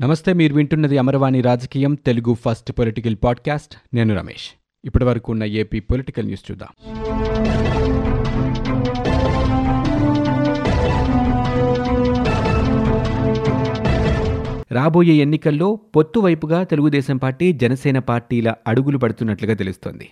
నమస్తే మీరు వింటున్నది అమరవాణి రాజకీయం తెలుగు ఫస్ట్ పొలిటికల్ పాడ్కాస్ట్. నేను రమేష్. ఇప్పటి వరకు ఉన్న ఏపీ పొలిటికల్ న్యూస్ చూద్దాం. రాబోయే ఎన్నికల్లో పొత్తు వైపుగా తెలుగుదేశం పార్టీ జనసేన పార్టీల అడుగులు పడుతున్నట్లుగా తెలుస్తోంది.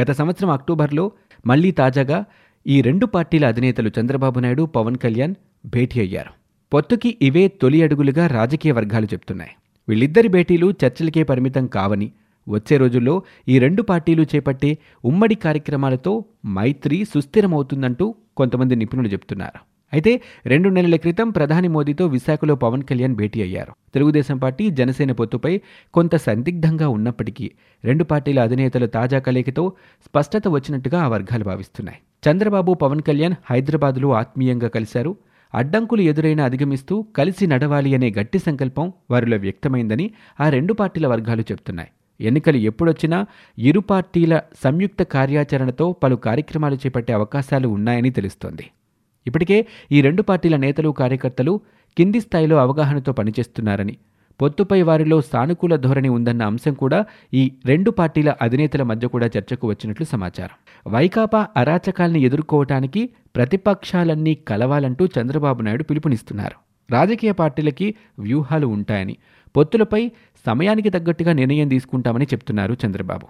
గత సంవత్సరం అక్టోబర్లో మళ్ళీ తాజాగా ఈ రెండు పార్టీల అధినేతలు చంద్రబాబు నాయుడు పవన్ కళ్యాణ్ భేటీ అయ్యారు. పొత్తుకి ఇవే తొలి అడుగులుగా రాజకీయ వర్గాలు చెప్తున్నాయి. వీళ్ళిద్దరి భేటీలు చర్చలకే పరిమితం కావని వచ్చే రోజుల్లో ఈ రెండు పార్టీలు చేపట్టే ఉమ్మడి కార్యక్రమాలతో మైత్రి సుస్థిరమవుతుందంటూ కొంతమంది నిపుణులు చెప్తున్నారు. అయితే రెండు నెలల క్రితం ప్రధాని మోదీతో విశాఖలో పవన్ కళ్యాణ్ భేటీ అయ్యారు. తెలుగుదేశం పార్టీ జనసేన పొత్తుపై కొంత సందిగ్ధంగా ఉన్నప్పటికీ రెండు పార్టీల అధినేతల తాజా కలయికతో స్పష్టత వచ్చినట్టుగా ఆ వర్గాలు భావిస్తున్నాయి. చంద్రబాబు పవన్ కళ్యాణ్ హైదరాబాద్లో ఆత్మీయంగా కలిశారు. అడ్డంకులు ఎదురైనా అధిగమిస్తూ కలిసి నడవాలి అనే గట్టి సంకల్పం వారిలో వ్యక్తమైందని ఆ రెండు పార్టీల వర్గాలు చెప్తున్నాయి. ఎన్నికలు ఎప్పుడొచ్చినా ఇరు పార్టీల సంయుక్త కార్యాచరణతో పలు కార్యక్రమాలు చేపట్టే అవకాశాలు ఉన్నాయని తెలుస్తోంది. ఇప్పటికే ఈ రెండు పార్టీల నేతలు కార్యకర్తలు కింది స్థాయిలో అవగాహనతో పనిచేస్తున్నారని పొత్తుపై వారిలో సానుకూల ధోరణి ఉందన్న అంశం కూడా ఈ రెండు పార్టీల అధినేతల మధ్య కూడా చర్చకు వచ్చినట్లు సమాచారం. వైకాపా అరాచకాల్ని ఎదుర్కోవటానికి ప్రతిపక్షాలన్నీ కలవాలంటూ చంద్రబాబు నాయుడు పిలుపునిస్తున్నారు. రాజకీయ పార్టీలకి వ్యూహాలు ఉంటాయని పొత్తులపై సమయానికి తగ్గట్టుగా నిర్ణయం తీసుకుంటామని చెప్తున్నారు చంద్రబాబు.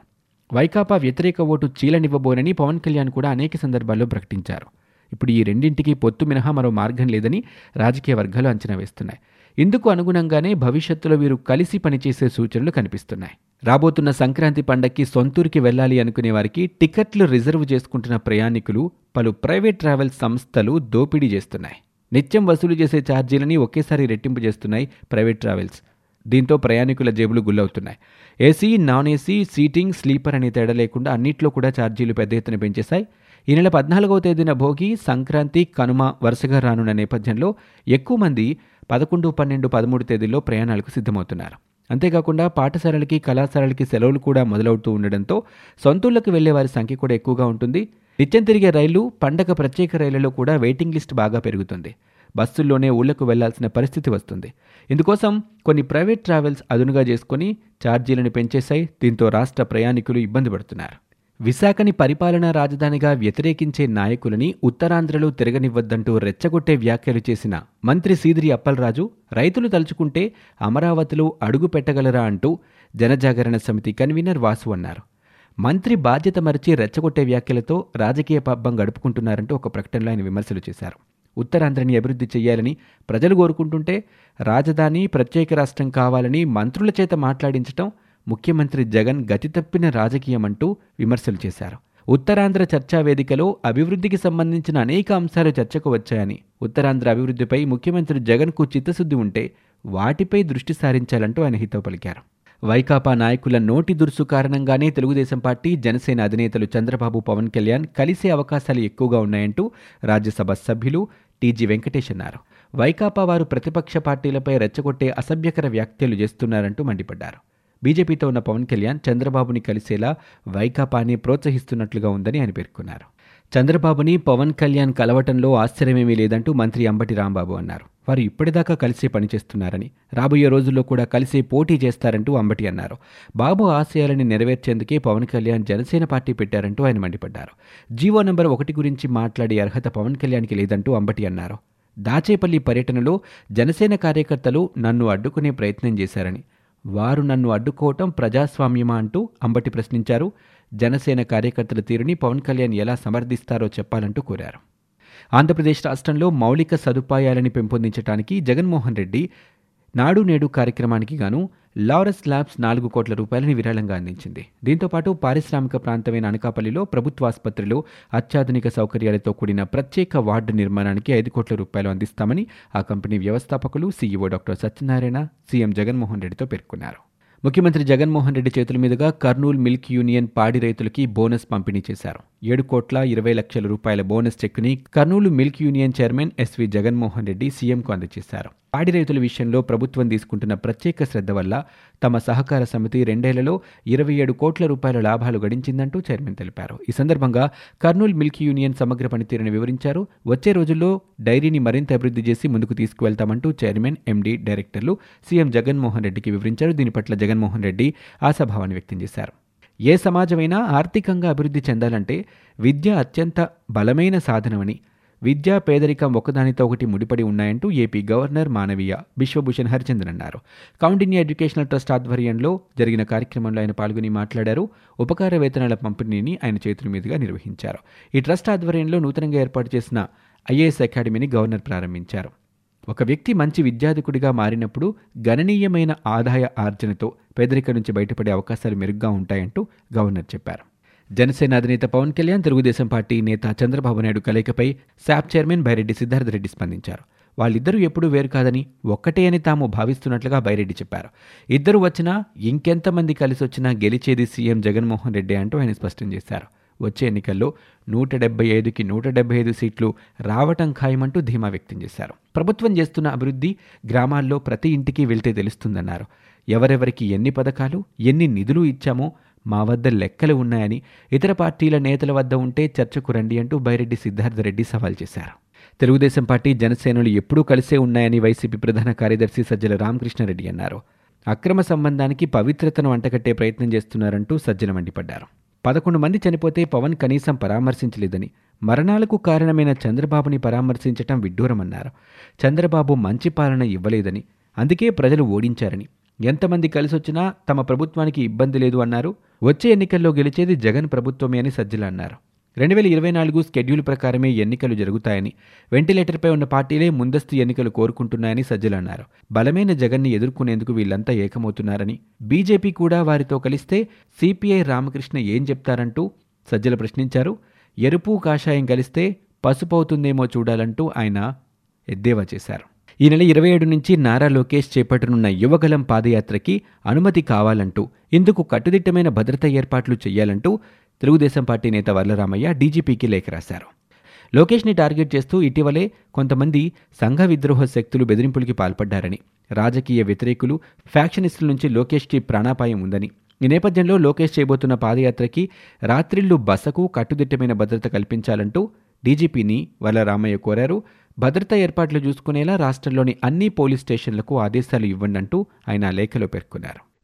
వైకాపా వ్యతిరేక ఓటు చీలనివ్వబోనని పవన్ కళ్యాణ్ కూడా అనేక సందర్భాల్లో ప్రకటించారు. ఇప్పుడు ఈ రెండింటికి పొత్తు మినహా మరో మార్గం లేదని రాజకీయ వర్గాలు అంచనా వేస్తున్నాయి. ఇందుకు అనుగుణంగానే భవిష్యత్తులో వీరు కలిసి పనిచేసే సూచనలు కనిపిస్తున్నాయి. రాబోతున్న సంక్రాంతి పండక్కి సొంతూరికి వెళ్ళాలి అనుకునే వారికి టికెట్లు రిజర్వ్ చేసుకుంటున్న ప్రయాణికులు పలు ప్రైవేట్ ట్రావెల్ సంస్థలు దోపిడీ చేస్తున్నాయి. నిత్యం వసూలు చేసే ఛార్జీలని ఒకేసారి రెట్టింపు చేస్తున్నాయి ప్రైవేట్ ట్రావెల్స్. దీంతో ప్రయాణికుల జేబులు గుల్లవుతున్నాయి. AC non AC seating sleeper అనే తేడా లేకుండా అన్నిట్లో కూడా ఛార్జీలు పెద్ద ఎత్తున పెంచేశాయి. ఈ నెల పద్నాలుగవ తేదీన భోగి సంక్రాంతి కనుమ వరుసగా రానున్న నేపథ్యంలో ఎక్కువ మంది పదకొండు పన్నెండు పదమూడు తేదీల్లో ప్రయాణాలకు సిద్ధమవుతున్నారు. అంతేకాకుండా పాఠశాలలకి కళాశాలలకి సెలవులు కూడా మొదలవుతూ ఉండడంతో సొంతూళ్ళకు వెళ్ళే వారి సంఖ్య కూడా ఎక్కువగా ఉంటుంది. నిత్యం తిరిగే రైళ్ళు పండగ ప్రత్యేక రైళ్ళలో కూడా వెయిటింగ్ లిస్ట్ బాగా పెరుగుతుంది. బస్సుల్లోనే ఊళ్ళకు వెళ్ళాల్సిన పరిస్థితి వస్తుంది. ఇందుకోసం కొన్ని ప్రైవేట్ ట్రావెల్స్ అదునుగా చేసుకుని ఛార్జీలను పెంచేశాయి. దీంతో రాష్ట్ర ప్రయాణికులు ఇబ్బంది పడుతున్నారు. విశాఖని పరిపాలనా రాజధానిగా వ్యతిరేకించే నాయకులని ఉత్తరాంధ్రలో తిరగనివ్వద్దంటూ రెచ్చగొట్టే వ్యాఖ్యలు చేసిన మంత్రి సీదిరి అప్పలరాజు రైతులు తలుచుకుంటే అమరావతిలో అడుగు పెట్టగలరా అంటూ జనజాగరణ సమితి కన్వీనర్ వాసు అన్నారు. మంత్రి బాధ్యత మరిచి రెచ్చగొట్టే వ్యాఖ్యలతో రాజకీయ పబ్బం గడుపుకుంటున్నారంటూ ఒక ప్రకటనలో ఆయన విమర్శలు చేశారు. ఉత్తరాంధ్రని అభివృద్ధి చేయాలని ప్రజలు కోరుకుంటుంటే రాజధాని ప్రత్యేక రాష్ట్రం కావాలని మంత్రుల చేత మాట్లాడించటం ముఖ్యమంత్రి జగన్ గతి తప్పిన రాజకీయమంటూ విమర్శలు చేశారు. ఉత్తరాంధ్ర చర్చా వేదికలో అభివృద్ధికి సంబంధించిన అనేక అంశాలు చర్చకు వచ్చాయని ఉత్తరాంధ్ర అభివృద్ధిపై ముఖ్యమంత్రి జగన్కు చిత్తశుద్ధి ఉంటే వాటిపై దృష్టి సారించాలంటూ ఆయన హితవు పలికారు. వైకాపా నాయకుల నోటి దురుసు కారణంగానే తెలుగుదేశం పార్టీ జనసేన అధినేతలు చంద్రబాబు పవన్ కళ్యాణ్ కలిసే అవకాశాలు ఎక్కువగా ఉన్నాయంటూ రాజ్యసభ సభ్యులు టీజీ వెంకటేష్ అన్నారు. వైకాపా వారు ప్రతిపక్ష పార్టీలపై రెచ్చగొట్టే అసభ్యకర వ్యాఖ్యలు చేస్తున్నారంటూ మండిపడ్డారు. బీజేపీతో ఉన్న పవన్ కళ్యాణ్ చంద్రబాబుని కలిసేలా వైకాపాని ప్రోత్సహిస్తున్నట్లుగా ఉందని ఆయన పేర్కొన్నారు. చంద్రబాబుని పవన్ కళ్యాణ్ కలవటంలో ఆశ్చర్యమేమీ లేదంటూ మంత్రి అంబటి రాంబాబు అన్నారు. వారు ఇప్పటిదాకా కలిసే పనిచేస్తున్నారని రాబోయే రోజుల్లో కూడా కలిసే పోటీ చేస్తారంటూ అంబటి అన్నారు. బాబు ఆశయాలని నెరవేర్చేందుకే పవన్ కళ్యాణ్ జనసేన పార్టీ పెట్టారంటూ ఆయన మండిపడ్డారు. జీవో నంబర్ ఒకటి గురించి మాట్లాడే అర్హత పవన్ కళ్యాణ్కి లేదంటూ అంబటి అన్నారు. దాచేపల్లి పర్యటనలో జనసేన కార్యకర్తలు నన్ను అడ్డుకునే ప్రయత్నం చేశారని వారు నన్ను అడ్డుకోవటం ప్రజాస్వామ్యమా అంటూ అంబటి ప్రశ్నించారు. జనసేన కార్యకర్తల తీరుని పవన్ కళ్యాణ్ ఎలా సమర్థిస్తారో చెప్పాలంటూ కోరారు. ఆంధ్రప్రదేశ్ రాష్ట్రంలో మౌలిక సదుపాయాలని పెంపొందించడానికి జగన్మోహన్ రెడ్డి నాడు నేడు కార్యక్రమానికి గాను లారస్ ల్యాబ్స్ నాలుగు కోట్ల రూపాయలని విరాళంగా అందించింది. దీంతోపాటు పారిశ్రామిక ప్రాంతమైన అనకాపల్లిలో ప్రభుత్వాసుపత్రిలో అత్యాధునిక సౌకర్యాలతో కూడిన ప్రత్యేక వార్డు నిర్మాణానికి ఐదు కోట్ల రూపాయలు అందిస్తామని ఆ కంపెనీ వ్యవస్థాపకులు CEO doctor Satyanarayana CM Jaganmohan రెడ్డితో పేర్కొన్నారు. ముఖ్యమంత్రి జగన్మోహన్ రెడ్డి చేతుల మీదుగా కర్నూలు మిల్క్ యూనియన్ పాడి రైతులకి బోనస్ పంపిణీ చేశారు. ఏడు కోట్ల ఇరవై లక్షల రూపాయల బోనస్ చెక్కుని Kurnool milk union chairman S V Jaganmohan Reddy సీఎంకు అందజేశారు. పాడి రైతుల విషయంలో ప్రభుత్వం తీసుకుంటున్న ప్రత్యేక శ్రద్ధ వల్ల తమ సహకార సమితి రెండేళ్ళలో ఇరవై ఏడు కోట్ల రూపాయల లాభాలు గడించిందంటూ చైర్మన్ తెలిపారు. ఈ సందర్భంగా కర్నూలు మిల్క్ యూనియన్ సమగ్ర పనితీరును వివరించారు. వచ్చే రోజుల్లో డైరీని మరింత అభివృద్ధి చేసి ముందుకు తీసుకువెళ్తామంటూ చైర్మన్ ఎండీ డైరెక్టర్లు సీఎం జగన్మోహన్ రెడ్డికి వివరించారు. దీని పట్ల జగన్మోహన్ రెడ్డి ఆశాభావాన్ని వ్యక్తం చేశారు. ఏ సమాజమైనా ఆర్థికంగా అభివృద్ధి చెందాలంటే విద్య అత్యంత బలమైన సాధనమని విద్యా పేదరికం ఒకదానితో ఒకటి ముడిపడి ఉన్నాయంటూ ఏపీ గవర్నర్ మానవీయ బిశ్వభూషణ్ హరిచందన్ అన్నారు. కౌండిన్య ఎడ్యుకేషనల్ ట్రస్ట్ ఆధ్వర్యంలో జరిగిన కార్యక్రమంలో ఆయన పాల్గొని మాట్లాడారు. ఉపకార వేతనాల పంపిణీని ఆయన చేతుల మీదుగా నిర్వహించారు. ఈ ట్రస్ట్ ఆధ్వర్యంలో నూతనంగా ఏర్పాటు చేసిన ఐఏఎస్ అకాడమీని గవర్నర్ ప్రారంభించారు. ఒక వ్యక్తి మంచి విద్యాధికుడిగా మారినప్పుడు గణనీయమైన ఆదాయ ఆర్జనతో పేదరిక నుంచి బయటపడే అవకాశాలు మెరుగ్గా ఉంటాయంటూ గవర్నర్ చెప్పారు. జనసేన అధినేత పవన్ కళ్యాణ్ తెలుగుదేశం పార్టీ నేత చంద్రబాబు నాయుడు కలయికపై శాప్ చైర్మన్ బైరెడ్డి సిద్ధార్థరెడ్డి స్పందించారు. వాళ్ళిద్దరూ ఎప్పుడూ వేరు కాదని ఒక్కటే అని తాము భావిస్తున్నట్లుగా బైరెడ్డి చెప్పారు. ఇద్దరు వచ్చినా ఇంకెంతమంది కలిసి వచ్చినా గెలిచేది సీఎం జగన్మోహన్ రెడ్డి అంటూ ఆయన స్పష్టం చేశారు. వచ్చే ఎన్నికల్లో నూట డెబ్బై ఐదుకి నూట డెబ్బై ఐదు సీట్లు రావటం ఖాయమంటూ ధీమా వ్యక్తం చేశారు. ప్రభుత్వం చేస్తున్న అభివృద్ధి గ్రామాల్లో ప్రతి ఇంటికి వెళ్తే తెలుస్తుందన్నారు. ఎవరెవరికి ఎన్ని పథకాలు ఎన్ని నిధులు ఇచ్చామో మా వద్ద లెక్కలు ఉన్నాయని ఇతర పార్టీల నేతల వద్ద ఉంటే చర్చకు రండి అంటూ బైరెడ్డి సిద్ధార్థరెడ్డి సవాల్ చేశారు. తెలుగుదేశం పార్టీ జనసేనలు ఎప్పుడూ కలిసే ఉన్నాయని వైసీపీ ప్రధాన కార్యదర్శి సజ్జల రామకృష్ణారెడ్డి అన్నారు. అక్రమ సంబంధానికి పవిత్రతను అంటకట్టే ప్రయత్నం చేస్తున్నారంటూ సజ్జల మండిపడ్డారు. పదకొండు మంది చనిపోతే పవన్ కనీసం పరామర్శించలేదని మరణాలకు కారణమైన చంద్రబాబుని పరామర్శించటం విడ్డూరమన్నారు. చంద్రబాబు మంచి పాలన ఇవ్వలేదని అందుకే ప్రజలు ఓడించారని. ఎంతమంది కలిసొచ్చినా తమ ప్రభుత్వానికి ఇబ్బంది లేదు అన్నారు. వచ్చే ఎన్నికల్లో గెలిచేది జగన్ ప్రభుత్వమే అని సజ్జల అన్నారు రెండు వేల ఇరవై నాలుగు స్కెడ్యూల్ ప్రకారమే ఎన్నికలు జరుగుతాయని వెంటిలేటర్పై ఉన్న పార్టీలే ముందస్తు ఎన్నికలు కోరుకుంటున్నాయని సజ్జలు అన్నారు. బలమైన జగన్ని ఎదుర్కొనేందుకు వీళ్ళంతా ఏకమవుతున్నారని బీజేపీ కూడా వారితో కలిస్తే సిపిఐ రామకృష్ణ ఏం చెప్తారంటూ సజ్జలు ప్రశ్నించారు. ఎరుపు కాషాయం కలిస్తే పసుపు అవుతుందేమో చూడాలంటూ ఆయన ఎద్దేవా చేశారు. ఈ నెల ఇరవై ఏడు నుంచి నారా లోకేష్ చేపట్టనున్న యువగలం పాదయాత్రకి అనుమతి కావాలంటూ ఇందుకు కట్టుదిట్టమైన భద్రతా ఏర్పాట్లు చేయాలంటూ తెలుగుదేశం పార్టీ నేత వర్లరామయ్య డీజీపీకి లేఖ రాశారు. లోకేష్ని టార్గెట్ చేస్తూ ఇటీవలే కొంతమంది సంఘ విద్రోహ శక్తులు బెదిరింపులకి పాల్పడ్డారని రాజకీయ వ్యతిరేకులు ఫ్యాక్షనిస్టుల నుంచి లోకేష్కి ప్రాణాపాయం ఉందని. ఈ నేపథ్యంలో లోకేష్ చేయబోతున్న పాదయాత్రకి రాత్రిళ్ళు బసకు కట్టుదిట్టమైన భద్రత కల్పించాలంటూ డీజీపీని వల్లరామయ్య కోరారు. భద్రతా ఏర్పాట్లు చూసుకునేలా రాష్ట్రంలోని అన్ని పోలీస్ స్టేషన్లకు ఆదేశాలు ఇవ్వండి అంటూ ఆయన లేఖలో పేర్కొన్నారు.